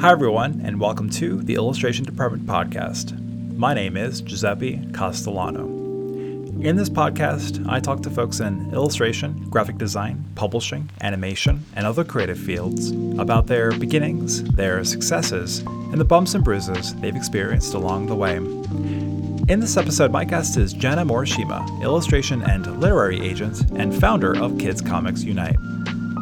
Hi, everyone, and welcome to the Illustration Department podcast. My name is Giuseppe Castellano. In this podcast, I talk to folks in illustration, graphic design, publishing, animation, and other creative fields about their beginnings, their successes, and the bumps and bruises they've experienced along the way. In this episode, my guest is Janna Morishima, illustration and literary agent and founder of Kids Comics Unite.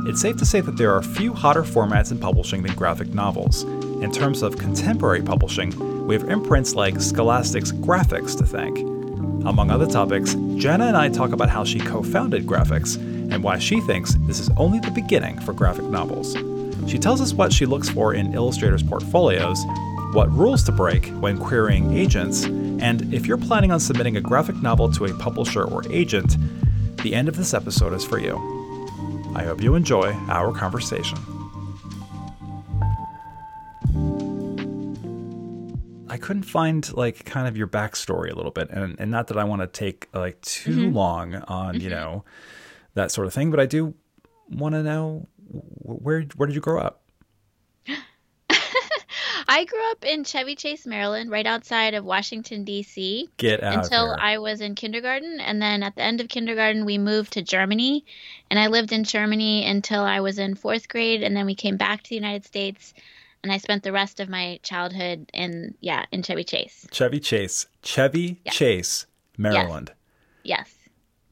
It's safe to say that there are few hotter formats in publishing than graphic novels. In terms of contemporary publishing, we have imprints like Scholastic's Graphix to thank. Among other topics, Janna and I talk about how she co founded Graphix and why she thinks this is only the beginning for graphic novels. She tells us what she looks for in illustrators' portfolios, what rules to break when querying agents, and if you're planning on submitting a graphic novel to a publisher or agent, the end of this episode is for you. I hope you enjoy our conversation. I couldn't find like kind of your backstory a little bit, and, and not that I want to take like too mm-hmm. long on mm-hmm. you know that sort of thing, but I do want to know where where did you grow up? I grew up in Chevy Chase, Maryland, right outside of Washington D.C. Get out until I was in kindergarten, and then at the end of kindergarten, we moved to Germany, and I lived in Germany until I was in fourth grade, and then we came back to the United States, and I spent the rest of my childhood in yeah in Chevy Chase. Chevy Chase, Chevy. Chase, Maryland. Yes. yes.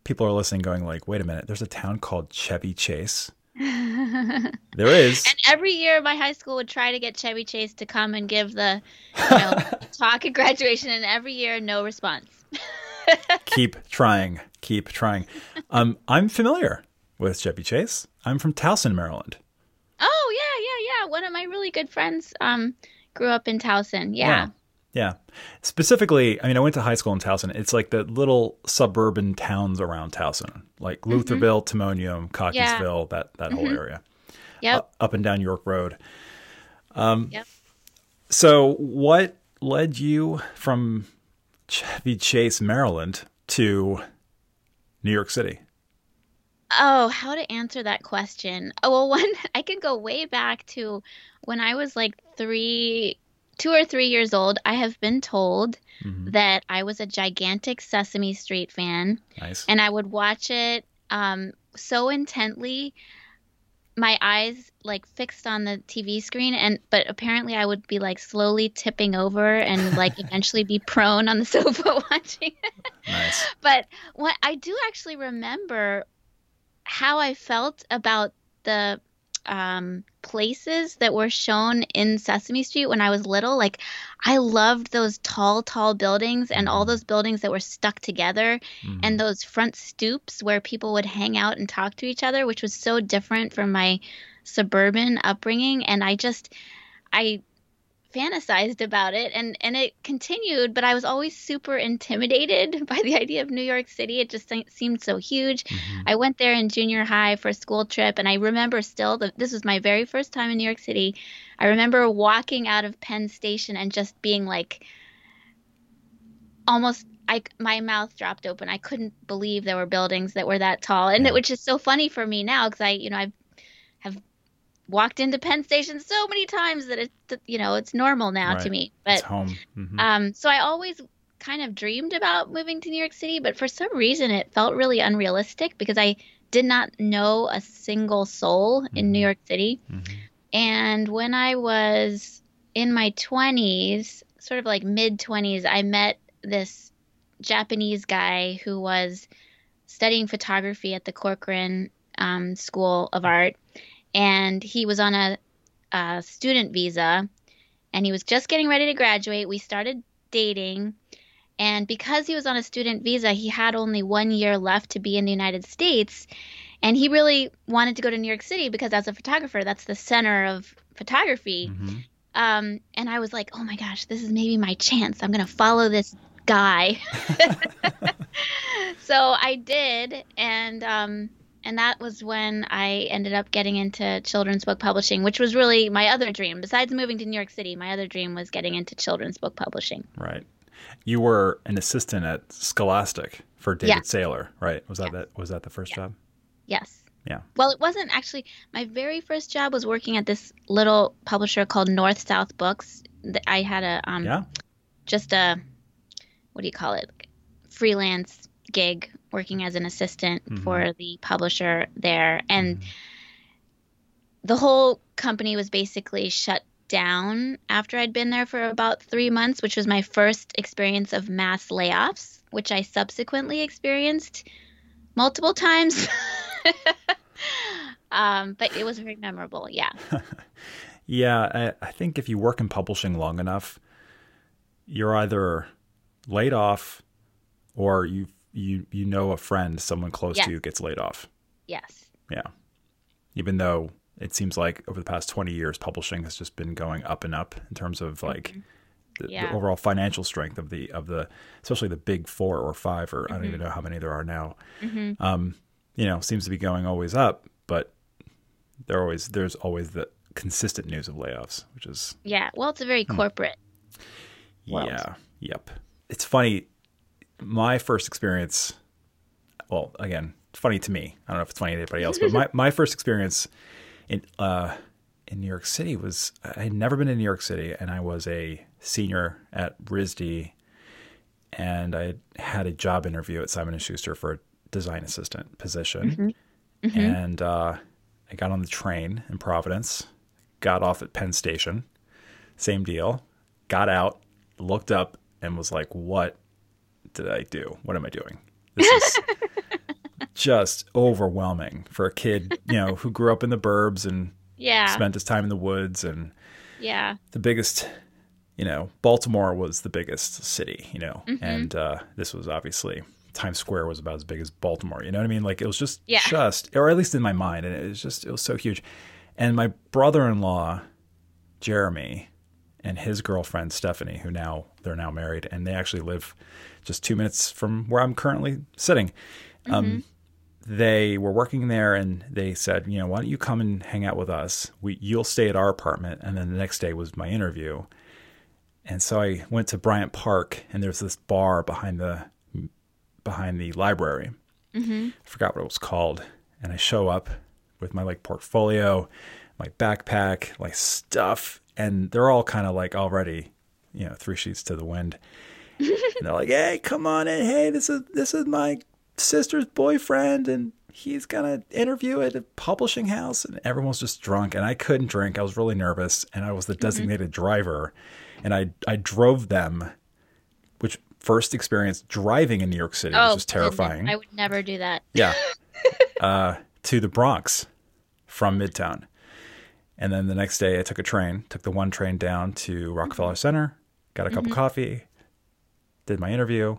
People are listening, going like, "Wait a minute, there's a town called Chevy Chase." there is. And every year, my high school would try to get Chevy Chase to come and give the you know, talk at graduation, and every year, no response. Keep trying. Keep trying. Um, I'm familiar with Chevy Chase. I'm from Towson, Maryland. Oh yeah, yeah, yeah. One of my really good friends um, grew up in Towson. Yeah. yeah. Yeah. Specifically, I mean, I went to high school in Towson. It's like the little suburban towns around Towson, like mm-hmm. Lutherville, Timonium, Cockeysville, yeah. that, that mm-hmm. whole area. Yep. Up, up, and down York Road. Um, yep. So, what led you from Chevy Chase, Maryland to New York City? Oh, how to answer that question? Oh, well, one, I can go way back to when I was like three two or three years old, I have been told mm-hmm. that I was a gigantic Sesame Street fan. Nice. And I would watch it um, so intently, my eyes like fixed on the TV screen, and but apparently I would be like slowly tipping over and like eventually be prone on the sofa watching. nice. But what I do actually remember how I felt about the um, places that were shown in Sesame Street when I was little. Like, I loved those tall, tall buildings and all mm-hmm. those buildings that were stuck together mm-hmm. and those front stoops where people would hang out and talk to each other, which was so different from my suburban upbringing. And I just, I fantasized about it and and it continued but i was always super intimidated by the idea of new york city it just seemed so huge mm-hmm. i went there in junior high for a school trip and i remember still that this was my very first time in new york city i remember walking out of penn station and just being like almost I, my mouth dropped open. I couldn't believe there were buildings that were that tall, and yeah. which is so funny for me now because I, you know, I've walked into Penn Station so many times that it's you know it's normal now right. to me. But it's home. Mm-hmm. Um, so I always kind of dreamed about moving to New York City, but for some reason it felt really unrealistic because I did not know a single soul mm-hmm. in New mm-hmm. York City. Mm-hmm. And when I was in my 20s, sort of like mid 20s, I met this Japanese guy who was studying photography at the Corcoran um, School of Art and he was on a, a student visa and he was just getting ready to graduate. We started dating. And because he was on a student visa, he had only one year left to be in the United States. And he really wanted to go to New York City because, as a photographer, that's the center of photography. Mm-hmm. Um, and I was like, oh my gosh, this is maybe my chance. I'm going to follow this guy. so I did. And um, and that was when I ended up getting into children's book publishing, which was really my other dream. Besides moving to New York City, my other dream was getting into children's book publishing. Right. You were an assistant at Scholastic for David yeah. Saylor, right? Was that, yeah. that was that the first yeah. job? Yes. Yeah. Well, it wasn't actually. My very first job was working at this little publisher called North South Books. I had a um, Yeah. just a what do you call it freelance gig working as an assistant Mhm. for the publisher there. And the whole company was basically shut down after I'd been there for about 3 months which was my first experience of mass layoffs which I subsequently experienced multiple times. Um, but it was very memorable yeah. Yeah, I, I think if you work in publishing long enough, you're either laid off or you you you know a friend, someone close Yes. to you gets laid off. yes Yeah. Even though it seems like over the past 20 years publishing has just been going up and up in terms of like the, Yeah. the overall financial strength of the of the especially the big 4 or 5 or I don't even know how many there are now. hmm Um, you know, seems to be going always up, but there always there's always the consistent news of layoffs, which is yeah well it's a very Hmm. corporate world. Yeah. Yep. It's funny. My first experience, well, again, funny to me. I don't know if it's funny to anybody else, but my, my first experience in uh, in New York City was I had never been in New York City, and I was a senior at RISD, and I had a job interview at Simon and Schuster for a design assistant position, and uh, I got on the train in Providence, got off at Penn Station, same deal, got out, looked up, and was like, "What did I do? What am I doing? This is just overwhelming for a kid, you know, who grew up in the burbs and yeah spent his time in the woods and yeah the biggest you know baltimore was the biggest city you know and uh, this was obviously times square was about as big as baltimore you know what i mean like it was just Yeah. just or at least in my mind and it was just it was so huge and my brother-in-law jeremy and his girlfriend stephanie who now they're now married and they actually live just two minutes from where i'm currently sitting um, they were working there and they said, you know, why don't you come and hang out with us? We you'll stay at our apartment. And then the next day was my interview. And so I went to Bryant Park and there's this bar behind the behind the library. hmm I forgot what it was called. And I show up with my like portfolio, my backpack, like stuff, and they're all kind of like already, you know, three sheets to the wind. and they're like, "Hey, come on in. Hey, this is this is my sister's boyfriend, and he's gonna interview at a publishing house." And everyone's just drunk, and I couldn't drink. I was really nervous, and I was the designated driver, and I I drove them, which first experience driving in New York City was just goodness, terrifying. I would never do that. Yeah. uh, to the Bronx from Midtown. And then the next day I took a train, took the one train down to Rockefeller mm-hmm. Center, got a cup of mm-hmm. coffee, did my interview.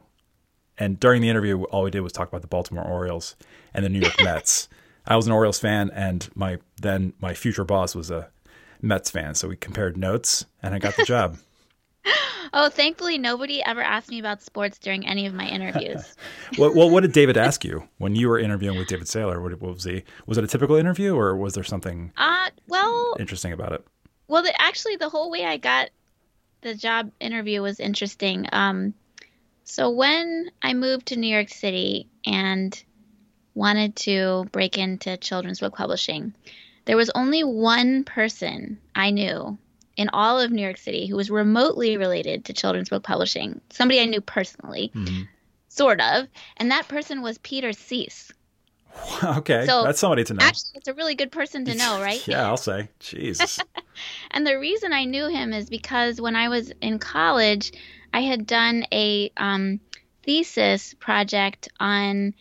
And during the interview, all we did was talk about the Baltimore Orioles and the New York Mets. I was an Orioles fan, and my then my future boss was a Mets fan. So we compared notes, and I got the job. Oh, thankfully, nobody ever asked me about sports during any of my interviews. what, what, what did David ask you when you were interviewing with David Saylor? What, what was he? Was it a typical interview, or was there something uh, well, interesting about it? well, the, actually, the whole way I got the job interview was interesting. Um, so when I moved to New York City and wanted to break into children's book publishing, there was only one person I knew in all of New York City who was remotely related to children's book publishing. Somebody I knew personally, Mhm. sort of, and that person was Peter Sís. Okay, So, that's somebody to know. Actually, it's a really good person to know, right? yeah, I'll say. Jeez. And the reason I knew him is because when I was in college, I had done a um, thesis project on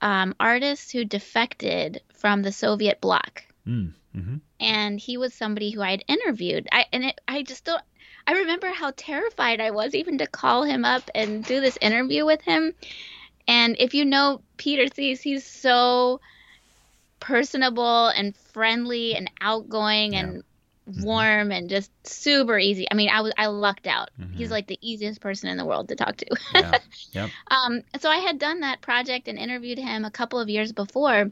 um, artists who defected from the Soviet bloc. mm, hmm And he was somebody who I had interviewed. I, and it, I just don't, I remember how terrified I was even to call him up and do this interview with him. And if you know Peter Sís, he's so personable and friendly and outgoing Yeah. and warm and just super easy. I mean, I was I lucked out. Mhm. He's like the easiest person in the world to talk to. Yeah. Yep. Um, so I had done that project and interviewed him a couple of years before.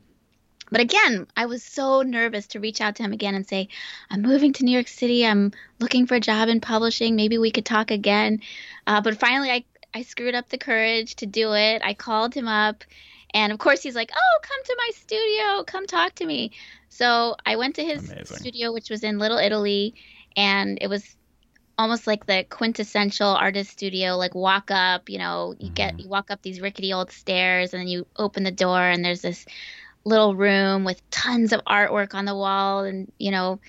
But again, I was so nervous to reach out to him again and say, I'm moving to New York City. I'm looking for a job in publishing. Maybe we could talk again. Uh, but finally, I, I screwed up the courage to do it. I called him up And of course, he's like, "Oh, come to my studio, come talk to me." So I went to his Amazing. studio, which was in Little Italy, and it was almost like the quintessential artist studio. Like walk up, you know, you get you walk up these rickety old stairs, and then you open the door, and there's this little room with tons of artwork on the wall, and you know,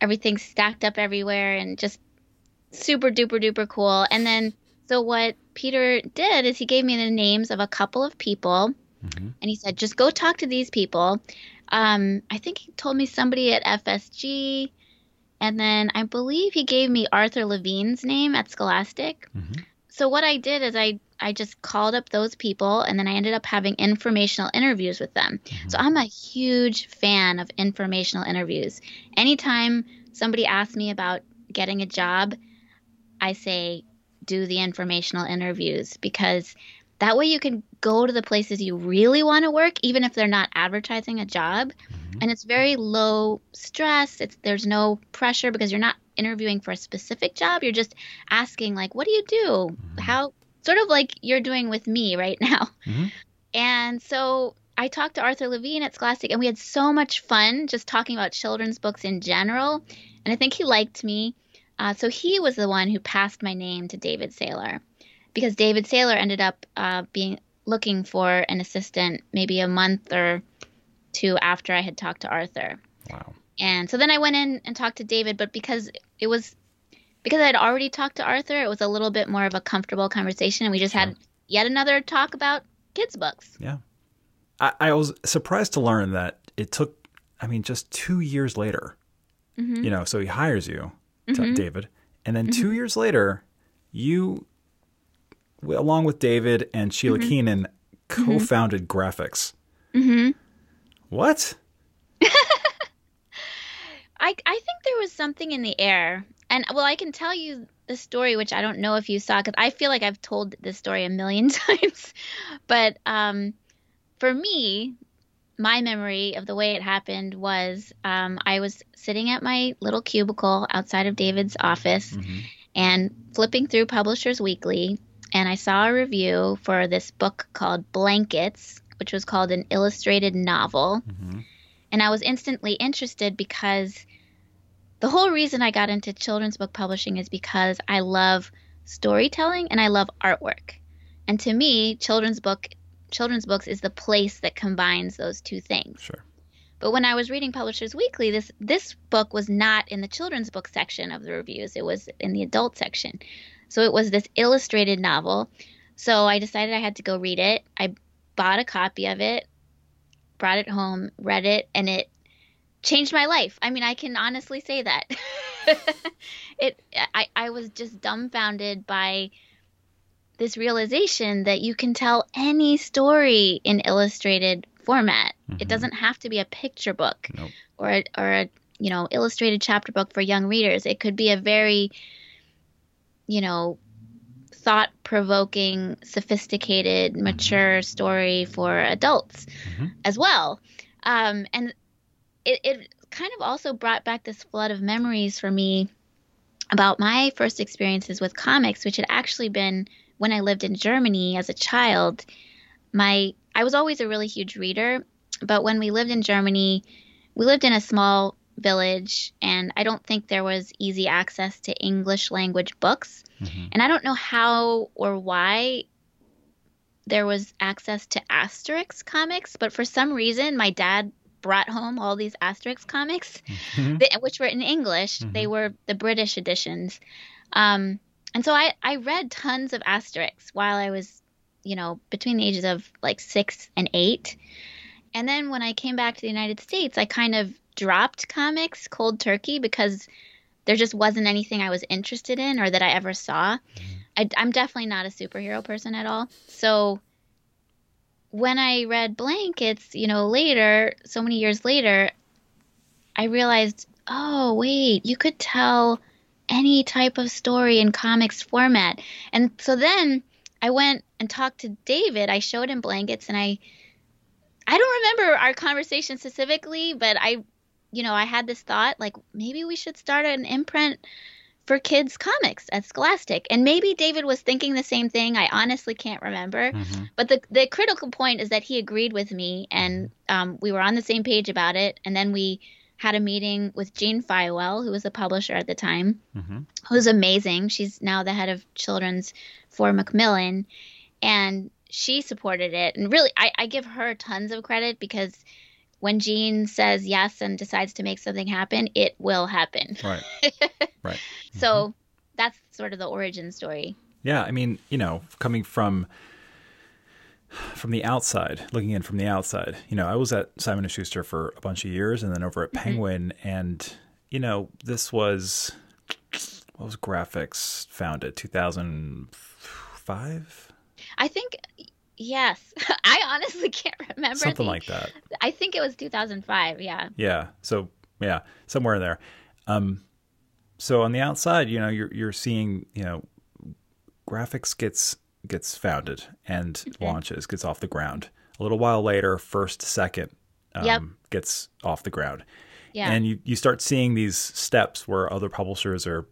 everything stacked up everywhere, and just super duper duper cool. And then so what Peter did is he gave me the names of a couple of people, Mhm. and he said, just go talk to these people. Um, I think he told me somebody at FSG, and then I believe he gave me Arthur Levine's name at Scholastic. Mhm. So what I did is I I just called up those people, and then I ended up having informational interviews with them. So mm-hmm. I'm a huge fan of informational interviews. Anytime somebody asks me about getting a job, I say do the informational interviews because that way you can go to the places you really want to work even if they're not advertising a job. Mm-hmm. And it's very low stress. It's there's no pressure because you're not interviewing for a specific job. You're just asking like what do you do? Mm-hmm. How sort of like you're doing with me right now Mhm. and so I talked to Arthur Levine at Scholastic, and we had so much fun just talking about children's books in general. And I think he liked me. Uh, so he was the one who passed my name to David Saylor because David Saylor ended up uh, being looking for an assistant maybe a month or two after I had talked to Arthur. Wow. And so then I went in and talked to David, but because it was because I'd already talked to Arthur, it was a little bit more of a comfortable conversation, and we just had yet another talk about kids' books. Yeah. I, I was surprised to learn that it took, I mean, just two years later, Mhm. you know, so he hires you, Mhm. David. And then two years later, you, along with David and Sheila Keenan, co founded Graphix. Mm-hmm. What? I I think there was something in the air, and well, I can tell you the story, which I don't know if you saw, because I feel like I've told this story a million times. But um, for me, my memory of the way it happened was um, I was sitting at my little cubicle outside of David's office Mhm. and flipping through Publishers Weekly, and I saw a review for this book called Blankets, which was called an illustrated novel. Mhm. And I was instantly interested because the whole reason I got into children's book publishing is because I love storytelling and I love artwork. And to me, children's book children's books is the place that combines those two things. Sure. But when I was reading Publishers Weekly, this this book was not in the children's book section of the reviews. It was in the adult section. So it was this illustrated novel. So I decided I had to go read it. I bought a copy of it, brought it home, read it, and it changed my life. I mean, I can honestly say that. it I, I was just dumbfounded by this realization that you can tell any story in illustrated format. Mhm. It doesn't have to be a picture book Nope. or a, or a you know illustrated chapter book for young readers. It could be a very you know thought provoking, sophisticated, mature story for adults Mhm. as well. Um, and it, it kind of also brought back this flood of memories for me about my first experiences with comics, which had actually been when I lived in Germany as a child. My I was always a really huge reader, but when we lived in Germany, we lived in a small village and I don't think there was easy access to English language books. Mhm. And I don't know how or why there was access to Asterix comics, but for some reason my dad brought home all these Asterix comics, Mhm. th- which were in English. They were the British editions. Um, and so I, I read tons of Asterix while I was, you know, between the ages of like six and eight. And then when I came back to the United States, I kind of dropped comics cold turkey because there just wasn't anything I was interested in or that I ever saw. I, I'm definitely not a superhero person at all. So when I read Blankets, you know, later, so many years later, I realized, oh, wait, you could tell any type of story in comics format. And so then I went and talked to David. I showed him Blankets and I I don't remember our conversation specifically, but I you know, I had this thought like maybe we should start an imprint for kids comics at Scholastic. And maybe David was thinking the same thing. I honestly can't remember. Mm-hmm. But the the critical point is that he agreed with me, and um, we were on the same page about it. And then we had a meeting with Jean Feiwel, who was the publisher at the time, Mm-hmm. who's amazing. She's now the head of children's for Macmillan, and she supported it. And really, I, I give her tons of credit because when Jean says yes and decides to make something happen, it will happen. Right. right. So mm-hmm. that's sort of the origin story. Yeah, I mean, you know, coming from from the outside, looking in from the outside, you know, I was at Simon and Schuster for a bunch of years, and then over at mm-hmm. Penguin, and you know, this was what was Graphix founded two thousand five, I think, yes. I honestly can't remember. something the- like that. I think it was 2005. Yeah. Yeah. So yeah, somewhere in there. Um, so on the outside, you know, you're you're seeing, you know, Graphix gets gets founded and Mm-hmm. launches, gets off the ground. A little while later, first second um, Yep. gets off the ground, Yeah. and you you start seeing these steps where other publishers are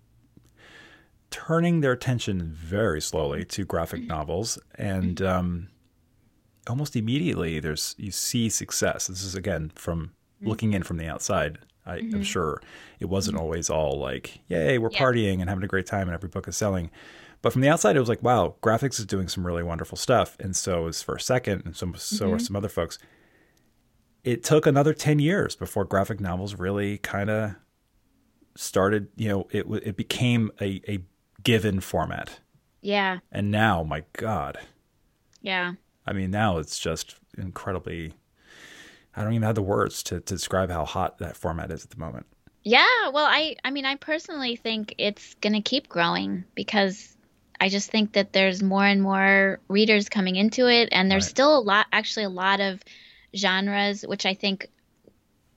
turning their attention very slowly to graphic Mm-hmm. novels and um, almost immediately there's you see success this is again from Mm-hmm. looking in from the outside I, i'm sure it wasn't always all like yay we're Yeah. partying and having a great time and every book is selling but from the outside it was like wow Graphix is doing some really wonderful stuff and so is first second and so, so Mm-hmm. are some other folks it took another 10 years before graphic novels really kind of started you know it it became a, a given format yeah. and now my god Yeah. I mean now it's just incredibly i don't even have the words to, to describe how hot that format is at the moment Yeah, well, I I mean, I personally think it's going to keep growing because I just think that there's more and more readers coming into it and there's Right. still a lot actually a lot of genres which I think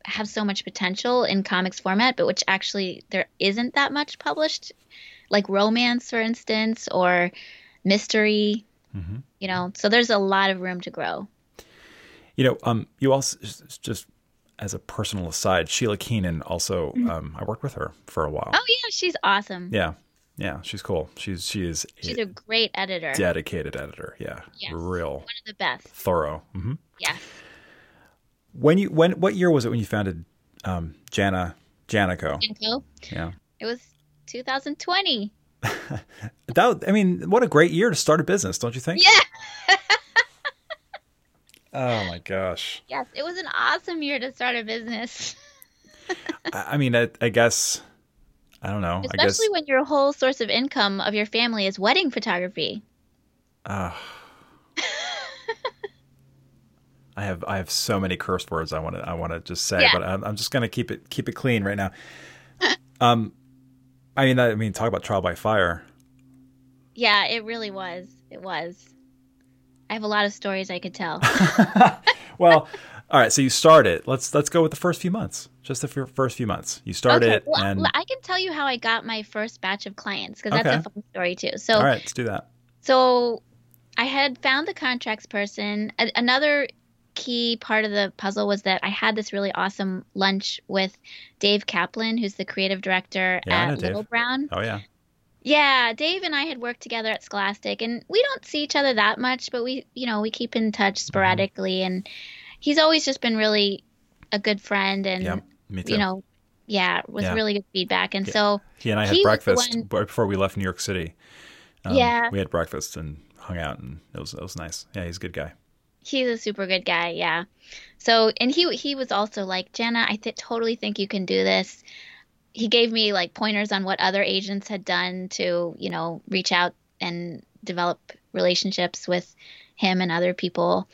have so much potential in comics format but which actually there isn't that much published like romance for instance or mystery, Mhm. you know. So there's a lot of room to grow. you know um you also just- as a personal aside sheila keenan also um i worked with her for a while Oh yeah, she's awesome. yeah yeah she's cool she's she is She's a a great editor. dedicated editor yeah Yes. real One of the best. thorough Mm-hmm. Yes. when you when what year was it when you founded um jana janico Jinko. yeah It was 2020. That I mean, what a great year to start a business, don't you think? Yeah. Oh my gosh. Yes, it was an awesome year to start a business, I, mean, I, I guess I don't know. I guess especially when your whole source of income of your family is wedding photography. uh, I have I have so many curse words I want to I want to just say, Yeah. but I'm, I'm just gonna keep it keep it clean right now. um, I mean, I mean, talk about trial by fire. Yeah, it really was. It was. I have a lot of stories I could tell. well, all right. So you started. Let's let's go with the first few months. Just the fir- first few months. You started, okay, well, and I can tell you how I got my first batch of clients because that's Okay. a fun story too. So, all right, let's do that. so I had found the contracts person. A- another key part of the puzzle was that I had this really awesome lunch with Dave Caplan, who's the creative director Yeah, at. Little Brown. Oh yeah. Yeah, Dave and I had worked together at Scholastic, and we don't see each other that much, but we, you know, we keep in touch Mm-hmm. sporadically, and he's always just been really a good friend, and Yeah. You know, yeah, with Yeah. really good feedback, and so He and I had He was the breakfast one- before we left New York City. Um, Yeah. we had breakfast and hung out, and it was it was nice. Yeah, he's a good guy. He's a super good guy, yeah. So, and he he was also like, Janna, I th- totally think you can do this. He gave me like pointers on what other agents had done to, you know, reach out and develop relationships with him and other people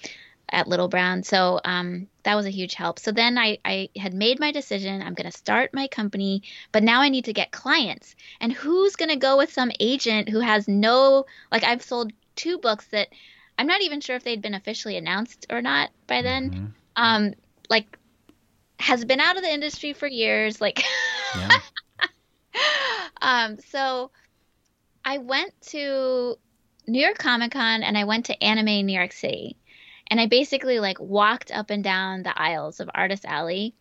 at Little Brown. So um, that was a huge help. So then I, I had made my decision. I'm going to start my company, but now I need to get clients. And who's going to go with some agent who has no, like, I've sold two books that I'm not even sure if they'd been officially announced or not by then. Mhm. Um, like, has been out of the industry for years. Like, Yeah. um, so I went to New York Comic Con and I went to Anime New York City. And I basically like walked up and down the aisles of Artist Alley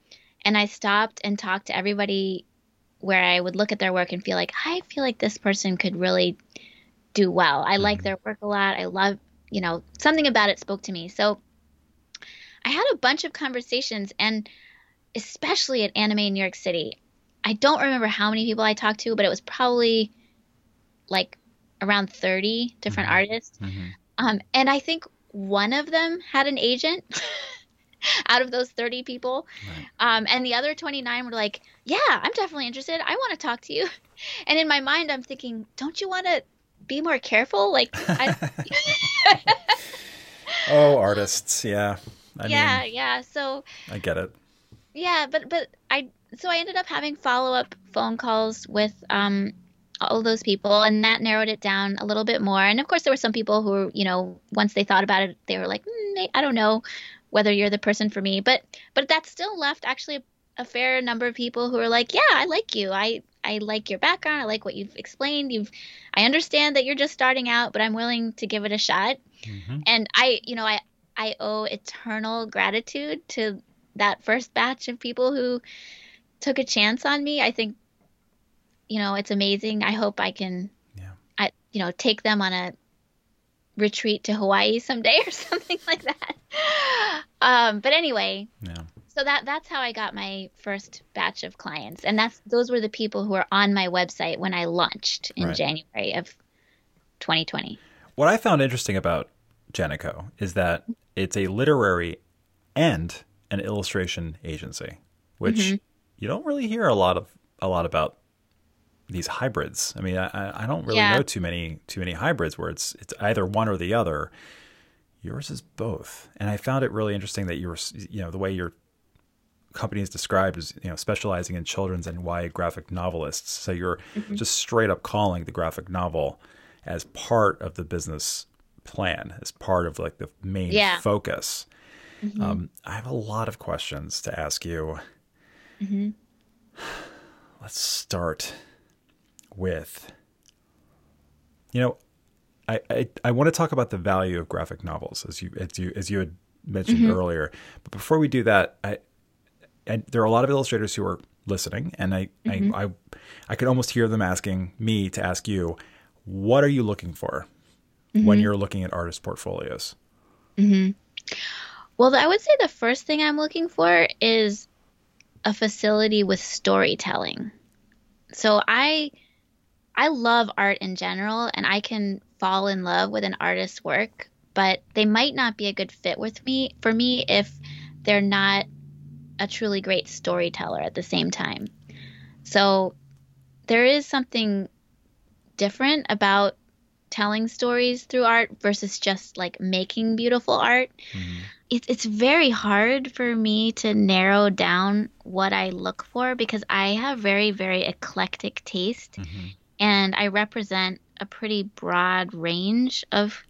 and I stopped and talked to everybody where I would look at their work and feel like I feel like this person could really do well. I like their work a lot. I love, you know, something about it spoke to me. So I had a bunch of conversations and especially at Anime in New York City. I don't remember how many people I talked to, but it was probably like around 30 different artists. Um, and I think one of them had an agent out of those 30 people. Um, and the other 29 were like, yeah, I'm definitely interested. I want to talk to you. And in my mind, I'm thinking, don't you want to be more careful? Like, I, Oh, artists. Yeah. I yeah, mean, yeah. So, I get it. yeah, but, but I, so I ended up having follow up phone calls with, um, all those people and that narrowed it down a little bit more and of course there were some people who were you know once they thought about it they were like mm, i don't know whether you're the person for me but but that still left actually a, a fair number of people who were like yeah i like you i i like your background i like what you've explained you've i understand that you're just starting out but i'm willing to give it a shot Mhm. and i you know i i owe eternal gratitude to that first batch of people who took a chance on me i think you know it's amazing i hope i can Yeah. i you know take them on a retreat to hawaii someday or something like that um but anyway Yeah. So that that's how i got my first batch of clients and that's those were the people who were on my website when i launched in Right. january of 2020 What I found interesting about Genico is that it's a literary and an illustration agency, which Mm-hmm. you don't really hear a lot of a lot about these hybrids. I mean, I, I- don't really Yeah. know too many too many hybrids where it's it's either one or the other. Yours is both, and I found it really interesting that you were you know the way your company is described as you know specializing in children's and YA graphic novelists. So you're Mm-hmm. just straight up calling the graphic novel as part of the business plan, as part of like the main Yeah. focus. Um, I have a lot of questions to ask you. Let's start with, you know, I, I, I want to talk about the value of graphic novels as you as you as you had mentioned earlier. But before we do that, I and there are a lot of illustrators who are listening, and I, I, mm-hmm. I I could almost hear them asking me to ask you, what are you looking for when mm-hmm. you're looking at artist portfolios? Mm-hmm. Well, I would say the first thing I'm looking for is a facility with storytelling. So I I love art in general and I can fall in love with an artist's work, but they might not be a good fit with me for me if they're not a truly great storyteller at the same time. So there is something different about telling stories through art versus just like making beautiful art. Mm-hmm. It's it's very hard for me to narrow down what I look for because I have very very eclectic taste mm-hmm. and I represent a pretty broad range of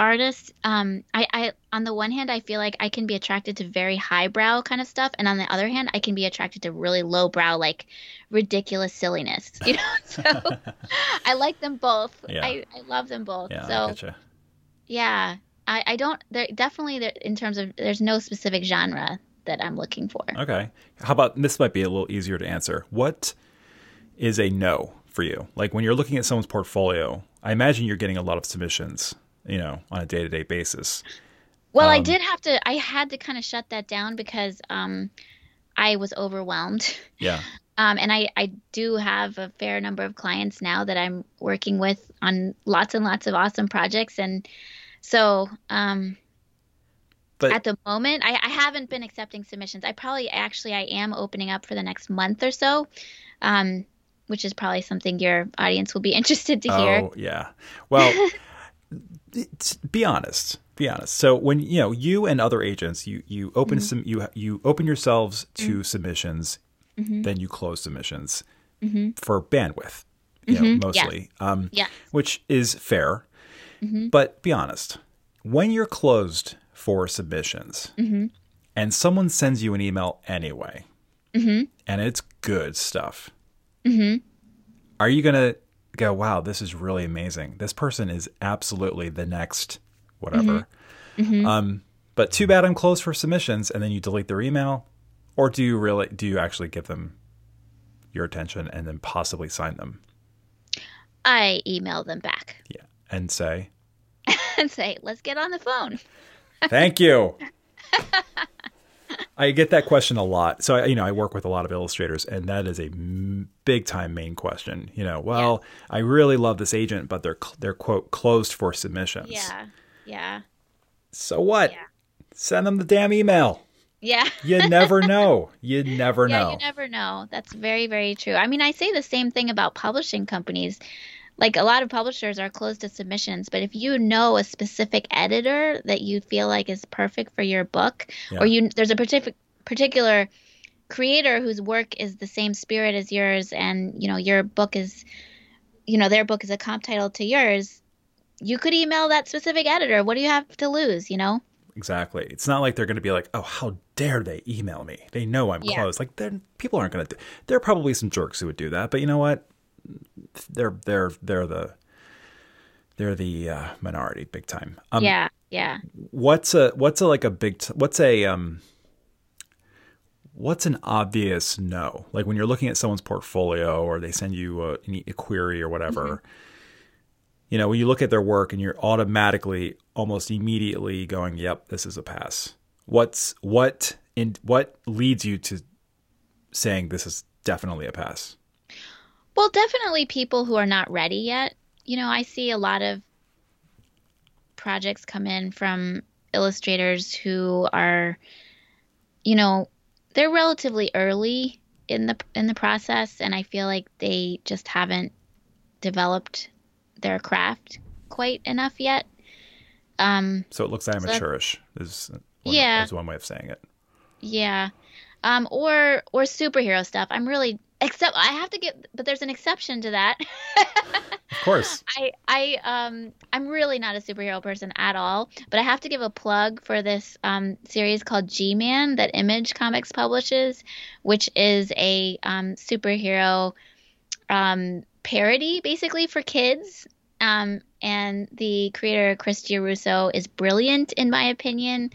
artists. Um, I, I on the one hand I feel like I can be attracted to very highbrow kind of stuff, and on the other hand I can be attracted to really lowbrow like ridiculous silliness. You know, so I like them both. Yeah. I, I love them both. Yeah, so I getcha. yeah, I, I don't. There definitely there, in terms of there's no specific genre that I'm looking for. Okay. How about this might be a little easier to answer. What is a no for you? Like when you're looking at someone's portfolio, I imagine you're getting a lot of submissions, you know, on a day-to-day basis. Well, I Um, did have to. I had to kind of shut that down because um, I was overwhelmed. Yeah. Um, and I, I do have a fair number of clients now that I'm working with on lots and lots of awesome projects. And so um, But at the moment, I, I haven't been accepting submissions. I probably actually I am opening up for the next month or so, um, which is probably something your audience will be interested to hear. Oh, yeah. Well, be honest. Be honest. So when you know you and other agents, you you open Mm-hmm. some you you open yourselves to submissions, then you close submissions for bandwidth, you know, Mm-hmm. Mostly. Um, Yeah. which is fair. Mm-hmm. But be honest, when you're closed for submissions Mm-hmm. and someone sends you an email anyway, Mm-hmm. and it's good stuff, are you going to go, wow, this is really amazing? This person is absolutely the next whatever. Mm-hmm. Um, but too bad I'm closed for submissions, and then you delete their email, or do you really? Do you actually give them your attention and then possibly sign them? I email them back Yeah. And say, and say, let's get on the phone. Thank you. I get that question a lot. So I, you know, I work with a lot of illustrators, and that is a m- big time main question. You know, well, I really love this agent, but they're cl- they're quote closed for submissions. Yeah. Yeah. So what? Yeah. Send them the damn email. Yeah. You never know. You never yeah, know. you never know. That's very, very true. I mean, I say the same thing about publishing companies. Like a lot of publishers are closed to submissions, but if you know a specific editor that you feel like is perfect for your book, Yeah. or you there's a particular particular creator whose work is the same spirit as yours, and you know your book is, you know, their book is a comp title to yours, you could email that specific editor. What do you have to lose? You know? Exactly. It's not like they're going to be like, "Oh, how dare they email me?" They know I'm Yeah. closed. Like, people aren't going to. do There are probably some jerks who would do that, but you know what? They're they're they're the they're the uh, minority, big time. Um, yeah. Yeah. What's a what's a like a big t- what's a um what's an obvious no? Like when you're looking at someone's portfolio or they send you a, a query or whatever. You know, when you look at their work and you're automatically almost immediately going, "Yep, this is a pass." What's what in what leads you to saying this is definitely a pass? Well, definitely people who are not ready yet. You know, I see a lot of projects come in from illustrators who are, you know, they're relatively early in the in the process, and I feel like they just haven't developed their craft quite enough yet. Um, So it looks amateurish. Is one, Yeah. is one way of saying it. Yeah. Um, or or superhero stuff. I'm really except I have to get but there's an exception to that. Of course. I I um I'm really not a superhero person at all, but I have to give a plug for this um series called G-Man that Image Comics publishes, which is a um superhero um parody basically for kids. Um and the creator Chris Giarrusso is brilliant in my opinion.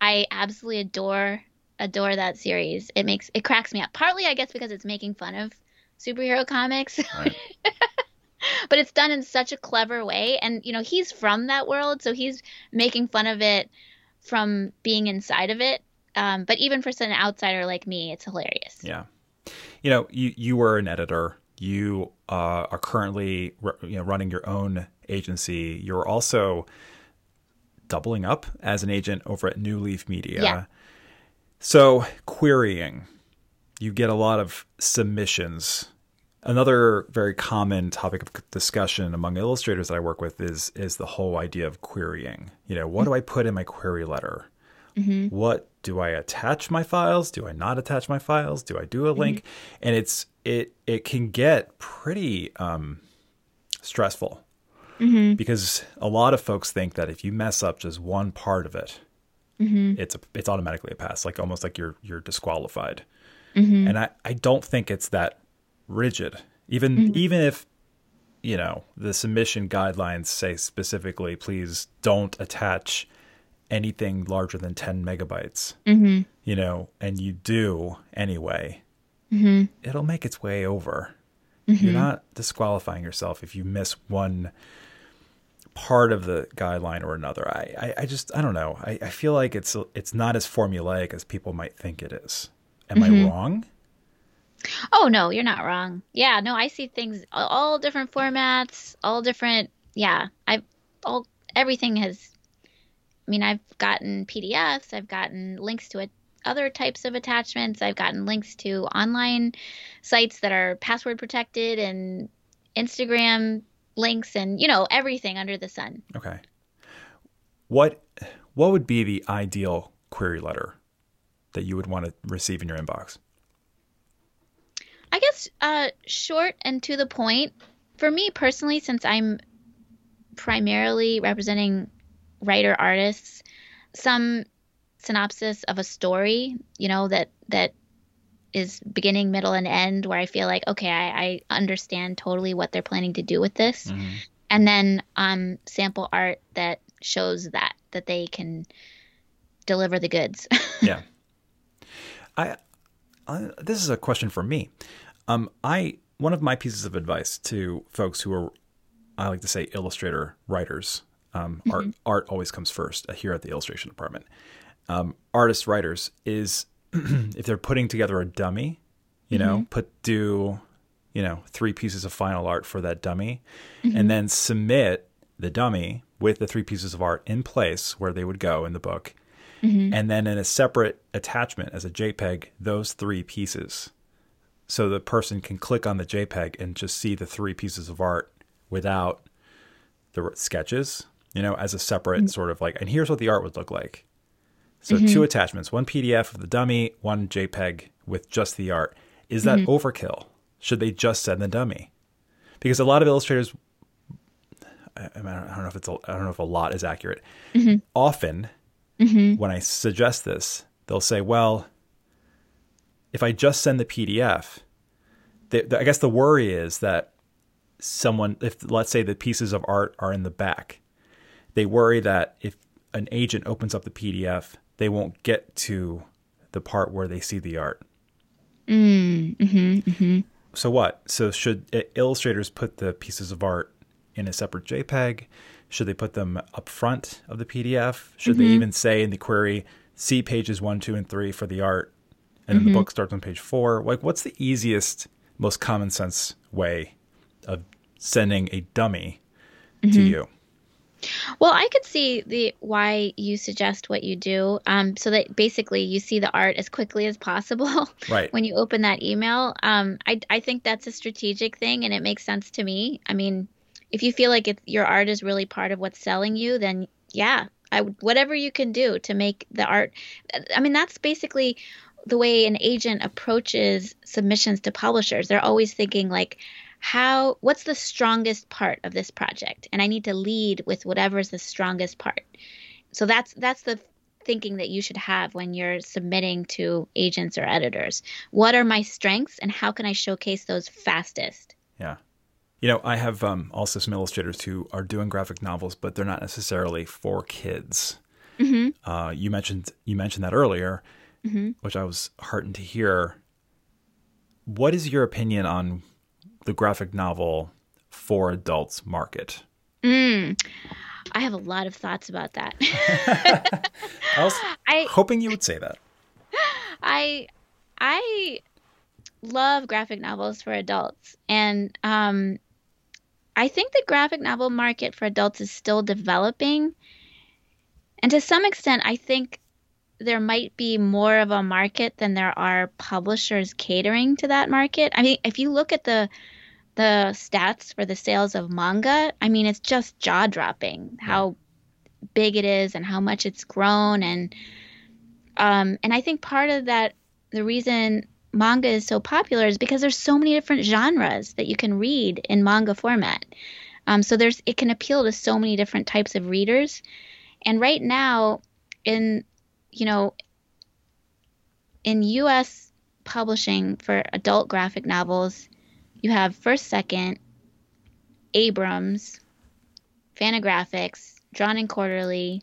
I absolutely adore adore that series. It makes it cracks me up. Partly I guess because it's making fun of superhero comics. Right. but it's done in such a clever way and you know he's from that world so he's making fun of it from being inside of it um, but even for an outsider like me it's hilarious Yeah. You know, you you were an editor. You uh, are currently you know running your own agency. You're also doubling up as an agent over at New Leaf Media. Yeah. So querying, you get a lot of submissions. Another very common topic of discussion among illustrators that I work with is is the whole idea of querying. You know, what do I put in my query letter? Mm-hmm. What do I attach my files? Do I not attach my files? Do I do a link? Mm-hmm. And it's it it can get pretty um, stressful mm-hmm. because a lot of folks think that if you mess up just one part of it, Mm-hmm. it's a, it's automatically a pass, like almost like you're you're disqualified. Mm-hmm. And I, I don't think it's that rigid. Even mm-hmm. even if you know the submission guidelines say specifically, please don't attach anything larger than 10 megabytes. You know, and you do anyway, it'll make its way over. You're not disqualifying yourself if you miss one part of the guideline or another. I, I, I just I don't know. I, I feel like it's it's not as formulaic as people might think it is. Am I mm-hmm. wrong? oh no you're not wrong yeah no i see things all- all different formats all different yeah i've all everything has i mean i've gotten pdfs i've gotten links to it other types of attachments i've gotten links to online sites that are password protected and instagram links and you know everything under the sun Okay. What what would be the ideal query letter that you would want to receive in your inbox? I guess uh, short and to the point. For me personally, since I'm primarily representing writer artists, some synopsis of a story, you know, that that is beginning, middle, and end, where I feel like, okay, I, I understand totally what they're planning to do with this, and then um, sample art that shows that that they can deliver the goods. yeah. I, I this is a question for me. Um, I one of my pieces of advice to folks who are, I like to say, illustrator writers. Um, mm-hmm. Art art always comes first uh, here at the illustration department. Um, artist writers is if they're putting together a dummy, you know, mm-hmm. put do you know three pieces of final art for that dummy, mm-hmm. and then submit the dummy with the three pieces of art in place where they would go in the book. Mm-hmm. And then in a separate attachment as a JPEG, those three pieces. So the person can click on the JPEG and just see the three pieces of art without the sketches, you know, as a separate mm-hmm. sort of like, and here's what the art would look like. So mm-hmm. two attachments, one PDF of the dummy, one JPEG with just the art. Is that mm-hmm. overkill? Should they just send the dummy? Because a lot of illustrators I, don't know if it's a, I don't know if a lot is accurate. Mm-hmm. Often, mm-hmm. when I suggest this, they'll say, "Well, if I just send the PDF, the, the, I guess the worry is that someone, if let's say the pieces of art are in the back, they worry that if an agent opens up the PDF, they won't get to the part where they see the art." Mm, mm-hmm, mm-hmm. So what? So should illustrators put the pieces of art in a separate JPEG? Should they put them up front of the PDF? Should mm-hmm. they even say in the query, see pages one, two, and three for the art, and mm-hmm. then the book starts on page four? Like, what's the easiest, most common sense way of sending a dummy mm-hmm. to you? Well, I could see the why you suggest what you do, um, so that basically you see the art as quickly as possible. Right. when you open that email, um, I I think that's a strategic thing, and it makes sense to me. I mean, if you feel like your art is really part of what's selling you, then yeah, I whatever you can do to make the art. I mean, that's basically the way an agent approaches submissions to publishers. They're always thinking like, how what's the strongest part of this project, and I need to lead with whatever is the strongest part. So that's that's the thinking that you should have when you're submitting to agents or editors. What are my strengths, and how can I showcase those fastest? Yeah. You know, I have um, also some illustrators who are doing graphic novels, but they're not necessarily for kids. Mm-hmm. Uh, you mentioned you mentioned that earlier, mm-hmm. which I was heartened to hear. What is your opinion on the graphic novel for adults market? Mm, I have a lot of thoughts about that. I was I, hoping you would say that. I I love graphic novels for adults, and um, I think the graphic novel market for adults is still developing. And to some extent, I think there might be more of a market than there are publishers catering to that market. I mean, if you look at the the stats for the sales of manga, I mean, it's just jaw dropping how big it is and how much it's grown and um, and I think part of that the reason manga is so popular is because there's so many different genres that you can read in manga format. Um, so there's it can appeal to so many different types of readers. And right now, in you know, in U.S. publishing for adult graphic novels, you have First Second, Abrams, Fantagraphics, Drawn and Quarterly,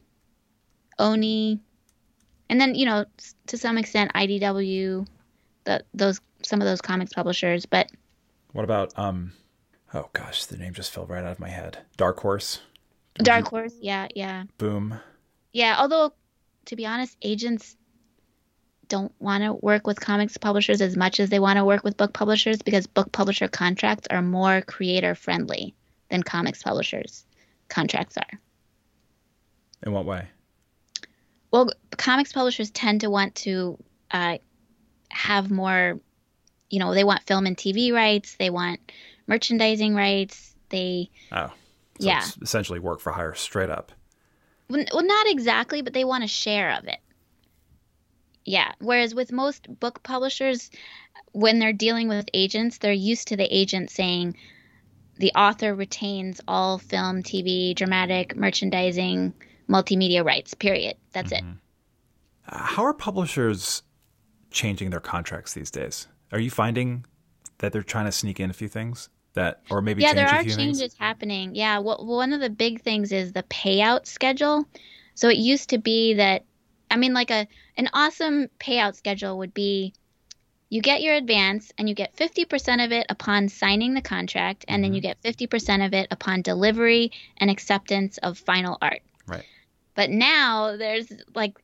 Oni, and then you know to some extent IDW, the, those some of those comics publishers. But what about um? Oh gosh, the name just fell right out of my head. Dark Horse. Dark Horse, yeah, yeah. Boom. Yeah, although to be honest, agents don't want to work with comics publishers as much as they want to work with book publishers because book publisher contracts are more creator friendly than comics publishers contracts are. In what way? Well, comics publishers tend to want to uh, have more, you know, they want film and TV rights, they want merchandising rights, they. Oh. So yeah. essentially work for hire straight up. Well, not exactly, but they want a share of it. Yeah. Whereas with most book publishers, when they're dealing with agents, they're used to the agent saying the author retains all film, TV, dramatic, merchandising, multimedia rights, period. That's mm-hmm. it. Uh, how are publishers changing their contracts these days. Are you finding that they're trying to sneak in a few things that, or maybe yeah, there are changes things? happening. Yeah, well, one of the big things is the payout schedule. So it used to be that, I mean, like a an awesome payout schedule would be you get your advance and you get 50% of it upon signing the contract and then you Mm-hmm. get 50% of it upon delivery and acceptance of final art Right. but now there's like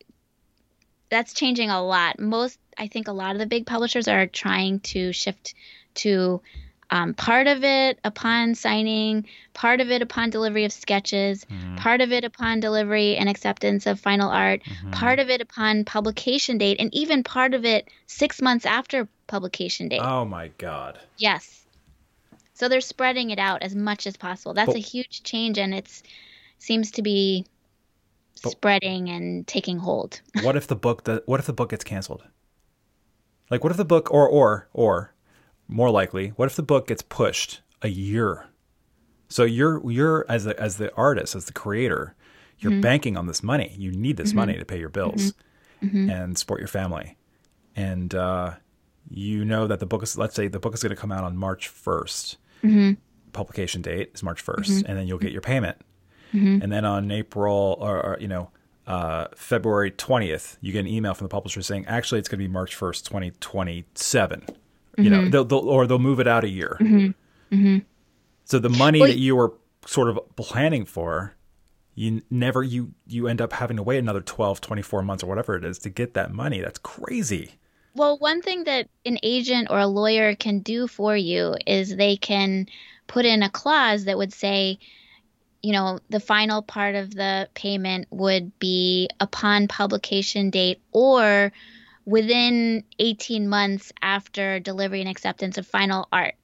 that's changing a lot most i think a lot of the big publishers are trying to shift to um, part of it upon signing part of it upon delivery of sketches Mhm. part of it upon delivery and acceptance of final art Mhm. part of it upon publication date and even part of it six months after publication date Oh my god. yes so they're spreading it out as much as possible that's But- a huge change and it's seems to be But- spreading and taking hold what if the book the, what if the book gets canceled? Like what if the book or or or more likely, what if the book gets pushed a year? So you're you're as the as the artist, as the creator, you're Mm-hmm. banking on this money. You need this money to pay your bills Mm-hmm. and support your family. And uh, you know that the book is let's say the book is going to come out on March 1st. Mm-hmm. Publication date is March 1st and then you'll get your payment. And then on April or, or you know uh, February 20th, you get an email from the publisher saying, actually, it's going to be March 1st, 2027. You know, mm-hmm. they'll, they'll, or they'll move it out a year. Mm-hmm. Mm-hmm. So the money Well, that you were sort of planning for, you never, you, you end up having to wait another 12, 24 months or whatever it is to get that money. That's crazy. Well, one thing that an agent or a lawyer can do for you is they can put in a clause that would say, you know, the final part of the payment would be upon publication date or within 18 months after delivery and acceptance of final art.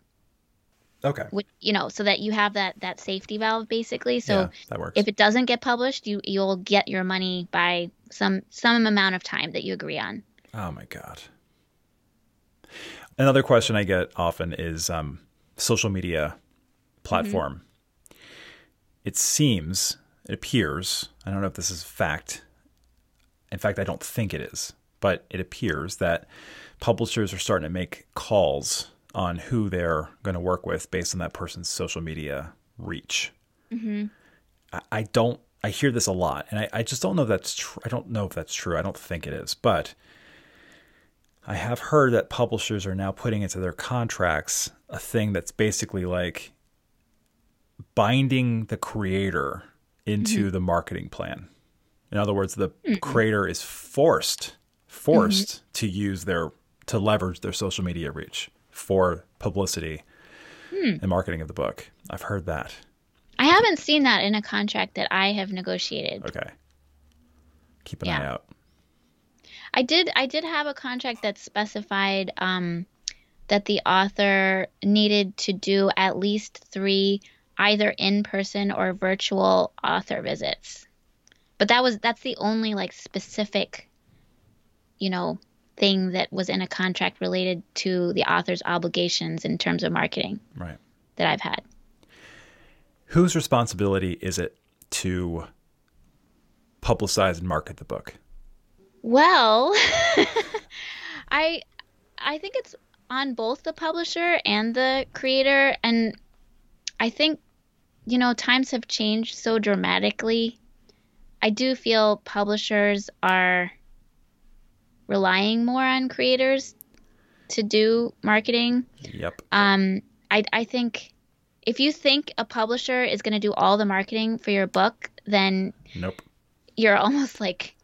Okay. You know, so that you have that that safety valve basically. So yeah, that works. if it doesn't get published, you you'll get your money by some some amount of time that you agree on. Oh my god. Another question I get often is um, social media platform. It seems, it appears, I don't know if this is fact. In fact, I don't think it is, but it appears that publishers are starting to make calls on who they're going to work with based on that person's social media reach. Mm-hmm. I, I don't. I hear this a lot, and I, I just don't know if that's true. I don't know if that's true. I don't think it is, but I have heard that publishers are now putting into their contracts a thing that's basically like binding the creator into mm-hmm. the marketing plan. In other words, the creator is forced forced to use their to leverage their social media reach for publicity and marketing of the book. I've heard that. I haven't seen that in a contract that I have negotiated. Okay. Keep an Yeah. eye out. I did I did have a contract that specified um, that the author needed to do at least three either in person or virtual author visits. But that was that's the only like specific you know thing that was in a contract related to the author's obligations in terms of marketing Right. that I've had. Whose responsibility is it to publicize and market the book? Well, I I think it's on both the publisher and the creator and I think you know times have changed so dramatically. I do feel publishers are relying more on creators to do marketing. Yep. Um I I think if you think a publisher is going to do all the marketing for your book, then Nope. you're almost like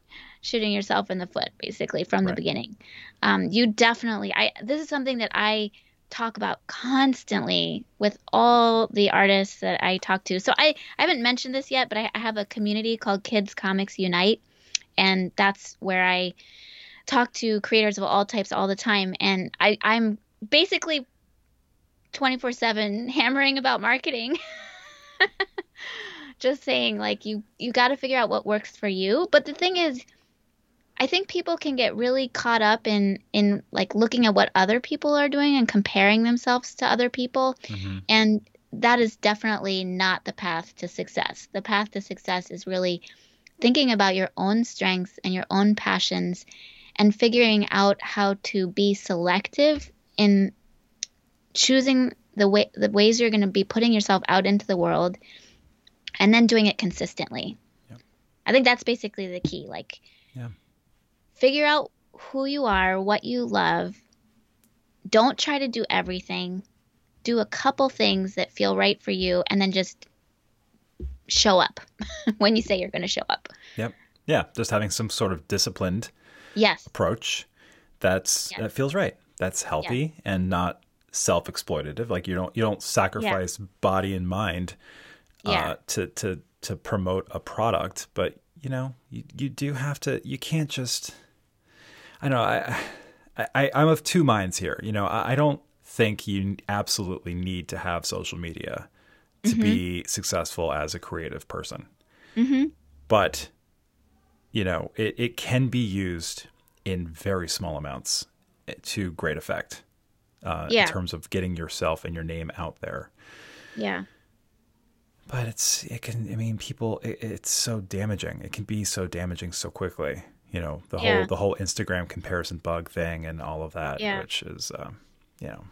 shooting yourself in the foot basically from the Right. beginning um, you definitely i this is something that i talk about constantly with all the artists that i talk to so i, I haven't mentioned this yet but I, I have a community called kids comics unite and that's where i talk to creators of all types all the time and I, i'm basically 24-7 hammering about marketing. Just saying like you you got to figure out what works for you. But the thing is i think people can get really caught up in in like looking at what other people are doing and comparing themselves to other people. Mhm. and that is definitely not the path to success. The path to success is really thinking about your own strengths and your own passions and figuring out how to be selective in choosing the way the ways you're going to be putting yourself out into the world and then doing it consistently. Yep. I think that's basically the key. Like Yeah. figure out who you are, what you love, don't try to do everything. Do a couple things that feel right for you and then just show up when you say you're going to show up. Yep. Yeah, just having some sort of disciplined Yes. approach that's Yes. that feels right. That's healthy and not self-exploitative. Like you don't you don't sacrifice body and mind uh, Yeah. to to to promote a product, but you know you you do have to. You can't just. I know I I I'm of two minds here. You know I, I don't think you absolutely need to have social media to be successful as a creative person. But you know, it, it can be used in very small amounts eh, to great effect uh, Yeah. in terms of getting yourself and your name out there. Yeah. But it's it can I mean people it, it's so damaging. It can be so damaging so quickly. You know the Yeah. whole the whole Instagram comparison bug thing and all of that, Yeah. which is um, you know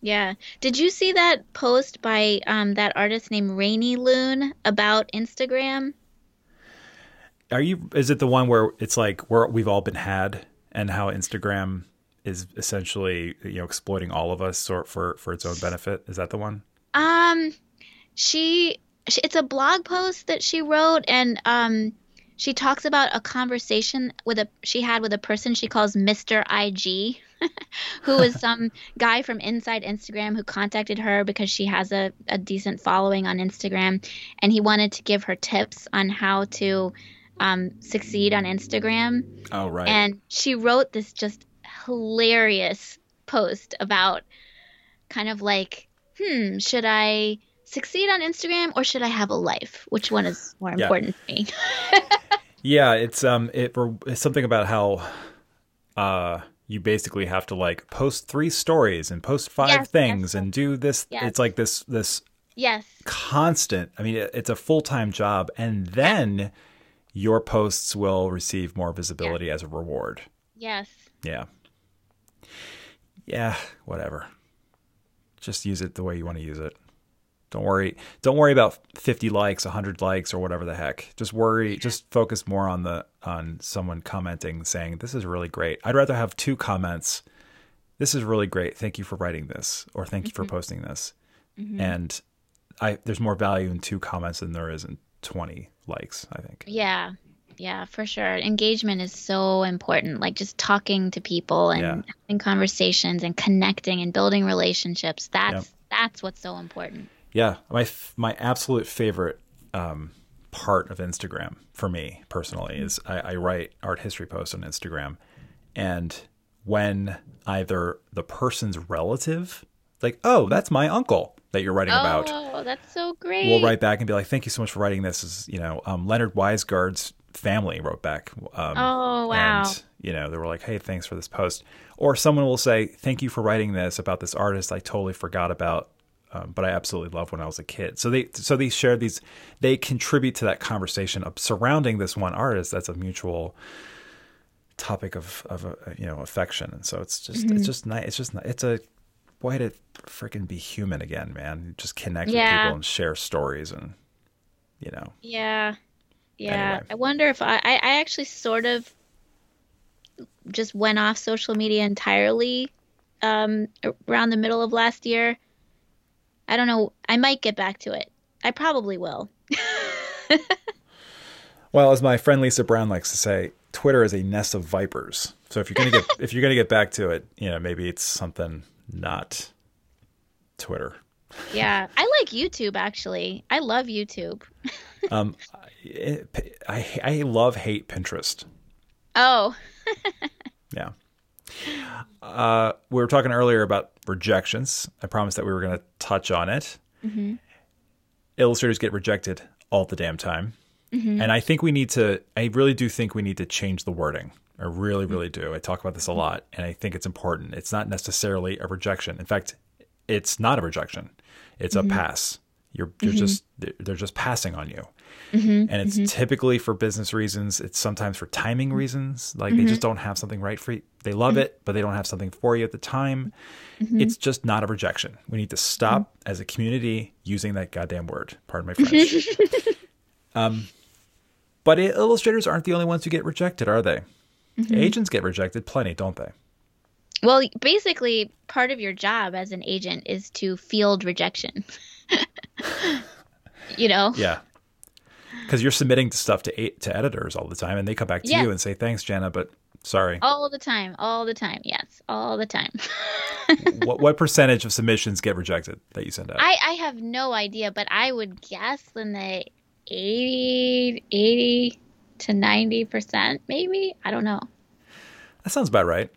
Yeah. Did you see that post by um, that artist named Rainy Loon about Instagram? Are you? Is it the one where it's like we're we've all been had, and how Instagram is essentially you know exploiting all of us sort for for its own benefit? Is that the one? Um, she, she it's a blog post that she wrote, and um, she talks about a conversation with a she had with a person she calls Mr. IG, who is some guy from inside Instagram who contacted her because she has a, a decent following on Instagram, and he wanted to give her tips on how to um, succeed on Instagram. Oh right. And she wrote this just hilarious post about kind of like, hmm, should I succeed on Instagram or should I have a life? Which one is more Yeah. important to me? Yeah, it's um it it's something about how uh you basically have to like post three stories and post five Yes, things and do this Yes. it's like this this yes. constant I mean it, it's a full-time job and then your posts will receive more visibility as a reward. Yes. Yeah. Yeah, whatever. Just use it the way you want to use it. Don't worry. Don't worry about 50 likes, 100 likes or whatever the heck. Just worry, just focus more on the on someone commenting saying this is really great. I'd rather have two comments. This is really great. Thank you for writing this or thank you for mm-hmm. posting this. Mm-hmm. And I there's more value in two comments than there is in 20 likes, I think. Yeah. Yeah, for sure. Engagement is so important. Like just talking to people and Yeah. having conversations and connecting and building relationships. That's Yep. that's what's so important. Yeah, my f- my absolute favorite um, part of Instagram for me personally is I, I write art history posts on Instagram, and when either the person's relative, like, oh, that's my uncle that you're writing about, Oh, that's so great. we'll write back and be like, thank you so much for writing this. Is you know, um, Leonard Weisgard's family wrote back. Um, Oh, wow. And you know, they were like, hey, thanks for this post. Or someone will say, thank you for writing this about this artist I totally forgot about. Um, but I absolutely loved when I was a kid. So they so they share these, they contribute to that conversation of surrounding this one artist. That's a mutual topic of of uh, you know affection, and so it's just Mm-hmm. it's just nice. It's just it's a way to freaking be human again, man. Just connect with people and share stories, and you know, Yeah. Yeah. Anyway. I wonder if I, I, I actually sort of just went off social media entirely um, around the middle of last year. I don't know. I might get back to it. I probably will. Well, as my friend Lisa Brown likes to say, Twitter is a nest of vipers. So if you're gonna get if you're gonna get back to it, you know, maybe it's something not Twitter. Yeah. I like YouTube, actually. I love YouTube. Um, it, I I love hate Pinterest. Oh, Yeah. Uh, we were talking earlier about rejections. I promised that we were going to touch on it. Illustrators get rejected all the damn time. Mm-hmm. And I think we need to, I really do think we need to change the wording. I really, mm-hmm. really do. I talk about this a lot, and I think it's important. It's not necessarily a rejection. In fact, it's not a rejection, it's a mm-hmm. pass. You're, you're just, they're- just passing on you and it's typically for business reasons. It's sometimes for timing reasons. Like they just don't have something right for you. They love it, but they don't have something for you at the time. It's just not a rejection. We need to stop as a community using that goddamn word. Pardon my French. um, but illustrators aren't the only ones who get rejected, are they? Mm-hmm. Agents get rejected plenty, don't they? Well, basically, part of your job as an agent is to field rejection. you know? Yeah. Because you're submitting stuff to to editors all the time, and they come back to you and say, "Thanks, Janna, but sorry." All the time, all the time. Yes, all the time. what what percentage of submissions get rejected that you send out? I, I have no idea, but I would guess in the 80, 80 to 90%, maybe. I don't know. That sounds about right.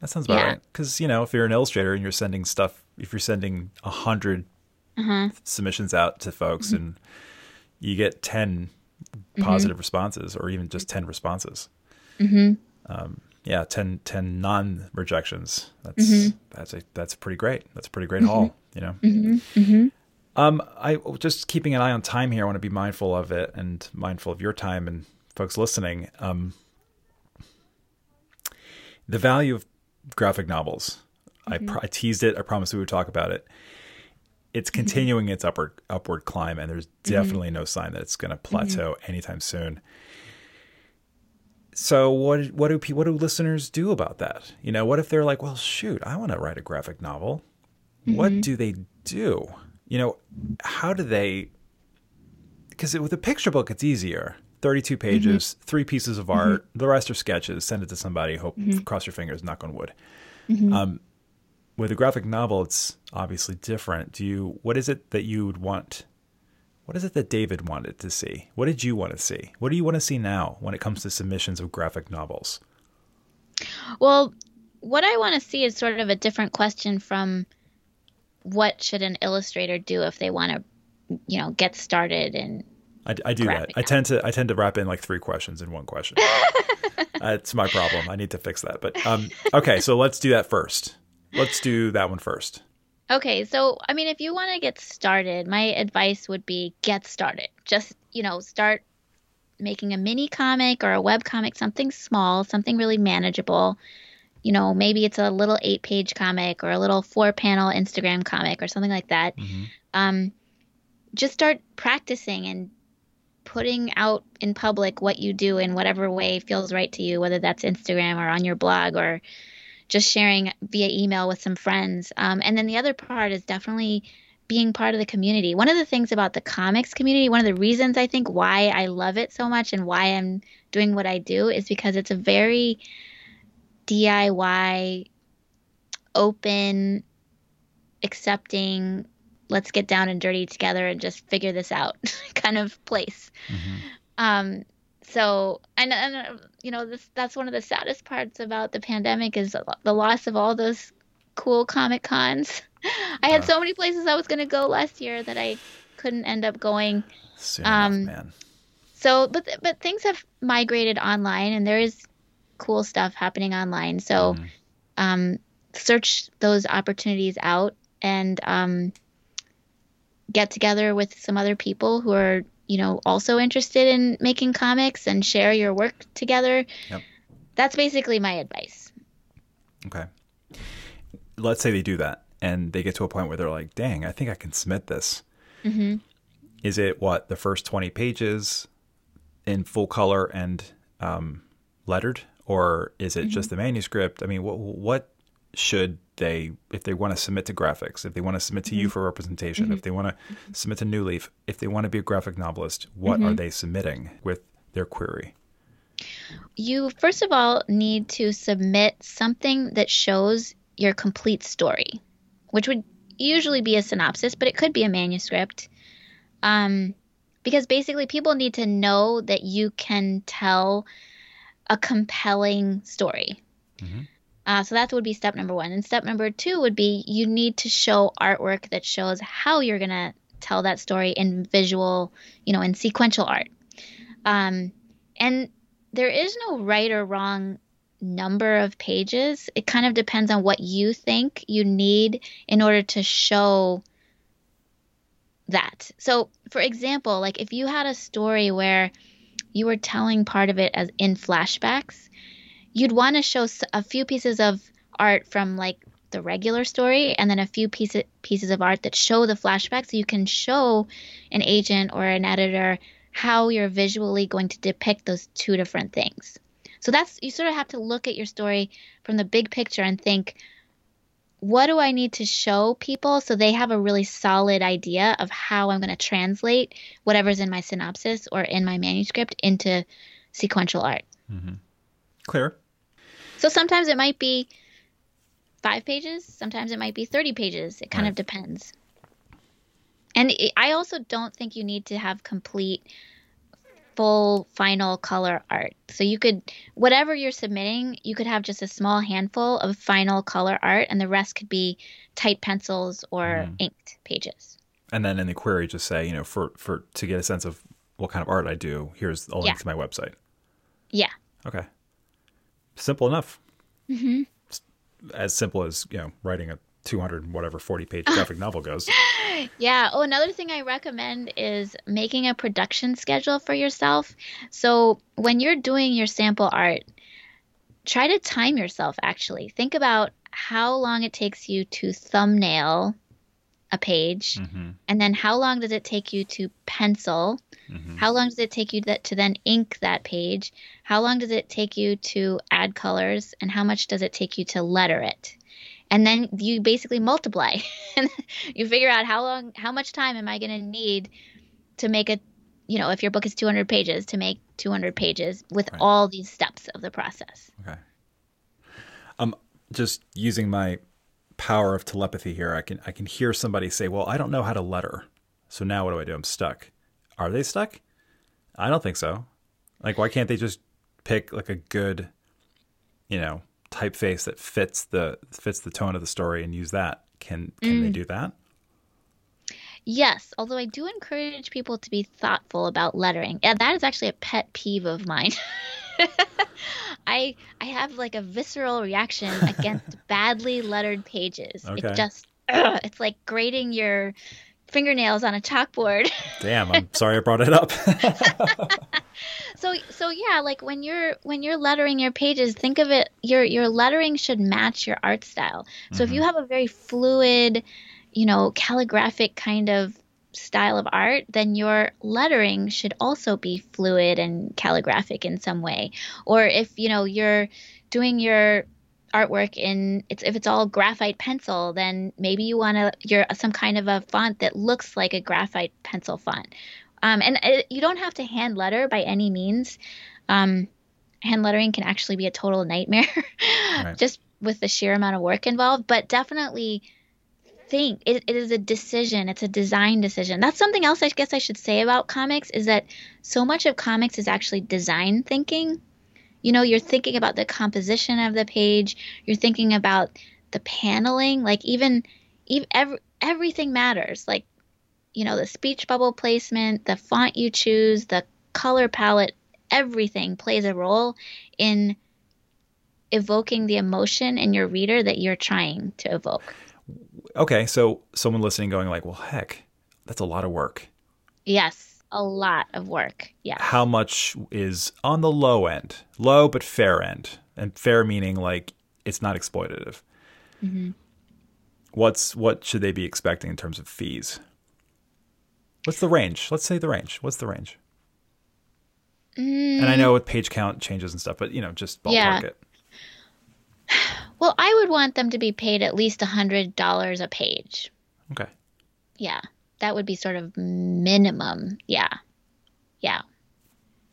That sounds about yeah. right. Because, you know, if you're an illustrator and you're sending stuff, if you're sending a 100 uh-huh. submissions out to folks mm-hmm. and you get 10 mm-hmm. positive responses or even just 10 responses. Mm-hmm. Um, yeah, 10, 10 non rejections. That's mm-hmm. that's a that's pretty great. That's a pretty great haul, mm-hmm. you know. Mm-hmm. Mm-hmm. Um, I just keeping an eye on time here. I want to be mindful of it and mindful of your time and folks listening. Um, the value of graphic novels. I, I teased it. I promised we would talk about it it's continuing its upward upward climb, and there's definitely no sign that it's going to plateau anytime soon. So what what do what do listeners do about that? You know, what if they're like, well, shoot, I want to write a graphic novel. Mm-hmm. What do they do? You know, how do they? Because with a picture book, it's easier. Thirty-two pages, mm-hmm. three pieces of art. Mm-hmm. The rest are sketches. Send it to somebody. Hope mm-hmm. cross your fingers. Knock on wood. Mm-hmm. Um, with a graphic novel, it's obviously different. Do you? What is it that you would want? What is it that David wanted to see? What did you want to see? What do you want to see now when it comes to submissions of graphic novels? Well, what I want to see is sort of a different question from what should an illustrator do if they want to, you know, get started and I, I, do that. I tend to I tend to wrap in like three questions in one question. That's my problem. I need to fix that. But um, okay, so let's do that first. Let's do that one first. Okay, so I mean, if you want to get started, my advice would be get started. Just, you know, start making a mini comic or a web comic, something small, something really manageable. You know, maybe it's a little eight page comic or a little four panel Instagram comic or something like that. Mm-hmm. Um, just start practicing and putting out in public what you do in whatever way feels right to you, whether that's Instagram or on your blog or just sharing via email with some friends. Um, and then the other part is definitely being part of the community. One of the things about the comics community, one of the reasons I think why I love it so much and why I'm doing what I do is because it's a very DIY, open, accepting, let's get down and dirty together and just figure this out kind of place. Mm-hmm. Um, so and, and you know this that's one of the saddest parts about the pandemic is the loss of all those cool comic cons i had so many places i was going to go last year that i couldn't end up going soon um, enough, man. so but but things have migrated online and there is cool stuff happening online so mm. um, search those opportunities out and um, get together with some other people who are you know, also interested in making comics and share your work together. Yep. That's basically my advice. Okay. Let's say they do that and they get to a point where they're like, dang, I think I can submit this. Mm-hmm. Is it what, the first 20 pages in full color and um, lettered? Or is it mm-hmm. just the manuscript? I mean, what, what should they if they want to submit to Graphix if they want to submit to mm-hmm. you for representation mm-hmm. if they want to submit to new leaf if they want to be a graphic novelist what mm-hmm. are they submitting with their query you first of all need to submit something that shows your complete story which would usually be a synopsis but it could be a manuscript um, because basically people need to know that you can tell a compelling story mm-hmm. Uh, so that would be step number one. And step number two would be you need to show artwork that shows how you're going to tell that story in visual, you know, in sequential art. Um, and there is no right or wrong number of pages. It kind of depends on what you think you need in order to show that. So, for example, like if you had a story where you were telling part of it as in flashbacks, you'd want to show a few pieces of art from like the regular story and then a few pieces pieces of art that show the flashback so you can show an agent or an editor how you're visually going to depict those two different things. So that's you sort of have to look at your story from the big picture and think what do I need to show people so they have a really solid idea of how I'm going to translate whatever's in my synopsis or in my manuscript into sequential art. Mm-hmm. Clear. So sometimes it might be five pages, sometimes it might be 30 pages. It kind right. of depends. And I also don't think you need to have complete full final color art. So you could, whatever you're submitting, you could have just a small handful of final color art, and the rest could be tight pencils or mm. inked pages. And then in the query, just say, you know, for for to get a sense of what kind of art I do, here's a link yeah. to my website. Yeah. Okay. Simple enough. Mm-hmm. As simple as you know, writing a 200 whatever 40 page graphic novel goes. Yeah. Oh, another thing I recommend is making a production schedule for yourself. So when you're doing your sample art, try to time yourself actually. Think about how long it takes you to thumbnail a page mm-hmm. and then how long does it take you to pencil mm-hmm. how long does it take you that, to then ink that page how long does it take you to add colors and how much does it take you to letter it and then you basically multiply. And you figure out how long how much time am i going to need to make a you know if your book is 200 pages to make 200 pages with right. all these steps of the process. Okay. Um just using my power of telepathy here i can i can hear somebody say well i don't know how to letter. So now what do i do? I'm stuck. Are they stuck? I don't think so. Like why can't they just pick like a good you know typeface that fits the fits the tone of the story and use that. Can can mm. they do that? Yes, although I do encourage people to be thoughtful about lettering. Yeah, that is actually a pet peeve of mine. I I have like a visceral reaction against badly lettered pages. Okay. It just ugh, it's like grading your fingernails on a chalkboard. Damn, I'm sorry I brought it up. so so yeah, like when you're when you're lettering your pages, think of it your your lettering should match your art style. So mm-hmm. if you mm-hmm. have a very fluid, you know, calligraphic kind of style of art, then your lettering should also be fluid and calligraphic in some way. Or if, you know, you're doing your artwork in it's if it's all graphite pencil then maybe you want to you're some kind of a font that looks like a graphite pencil font. Um, and it, you don't have to hand letter by any means. Um, hand lettering can actually be a total nightmare right. just with the sheer amount of work involved but definitely think it, it is a decision. It's a design decision. That's something else i guess i should say about comics is that so much of comics is actually design thinking you know, you're thinking about the composition of the page, you're thinking about the paneling, like even, even every, everything matters. Like, you know, the speech bubble placement, the font you choose, the color palette, everything plays a role in evoking the emotion in your reader that you're trying to evoke. Okay, so someone listening going like, "Well, heck, that's a lot of work." Yes a lot of work. Yeah. How much is on the low end, low but fair end, and fair meaning like it's not exploitative. Mm-hmm. What's what should they be expecting in terms of fees? What's the range? Let's say the range. What's the range? Mm. And I know with page count changes and stuff, but you know, just ballpark yeah. it. Well, I would want them to be paid at least a hundred dollars a page. Okay. Yeah that would be sort of minimum. Yeah. Yeah.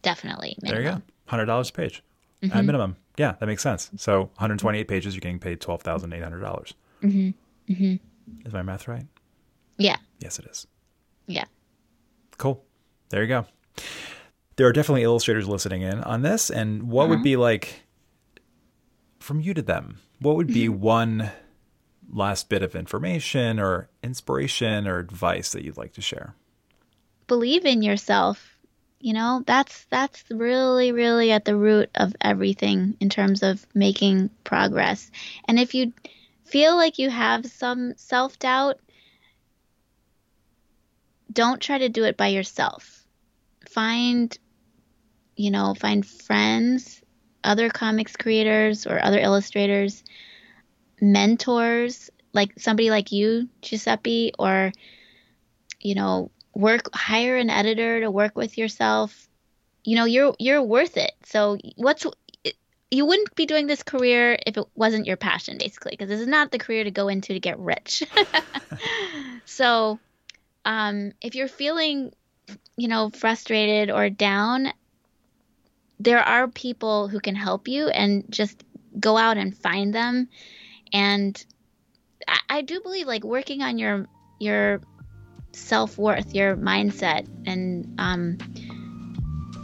Definitely. Minimum. There you go. Hundred dollars a page mm-hmm. at minimum. Yeah, that makes sense. So 128 pages, you're getting paid twelve thousand eight hundred dollars. Mm-hmm. Mm-hmm. Is my math right? Yeah. Yes, it is. Yeah. Cool. There you go. There are definitely illustrators listening in on this, and what would uh-huh. be like from you to them? What would be mm-hmm. one last bit of information or inspiration or advice that you'd like to share? Believe in yourself. You know, that's that's really really at the root of everything in terms of making progress. And if you feel like you have some self-doubt, don't try to do it by yourself. Find you know, find friends, other comics creators or other illustrators mentors like somebody like you, Giuseppe, or you know, work hire an editor to work with yourself. You know, you're you're worth it. So what's you wouldn't be doing this career if it wasn't your passion, basically, because this is not the career to go into to get rich. so, um, if you're feeling, you know, frustrated or down, there are people who can help you, and just go out and find them. And I, I do believe, like, working on your your self worth, your mindset, and um,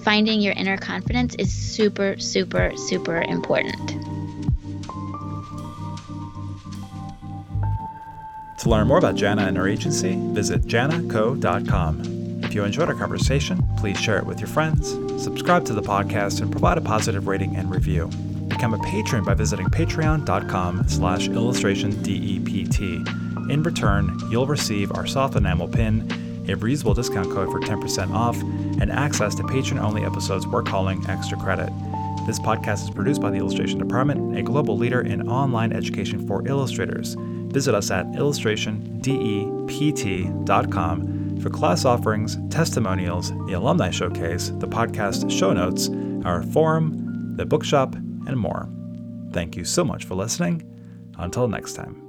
finding your inner confidence is super, super, super important. To learn more about Janna and her agency, visit jannaco.com. If you enjoyed our conversation, please share it with your friends, subscribe to the podcast, and provide a positive rating and review. Become a patron by visiting patreon.com slash illustrationdept. In return, you'll receive our soft enamel pin, a reusable discount code for 10% off, and access to patron-only episodes we're calling Extra Credit. This podcast is produced by the Illustration Department, a global leader in online education for illustrators. Visit us at illustrationdept.com for class offerings, testimonials, the alumni showcase, the podcast show notes, our forum, the bookshop, and more. Thank you so much for listening. Until next time.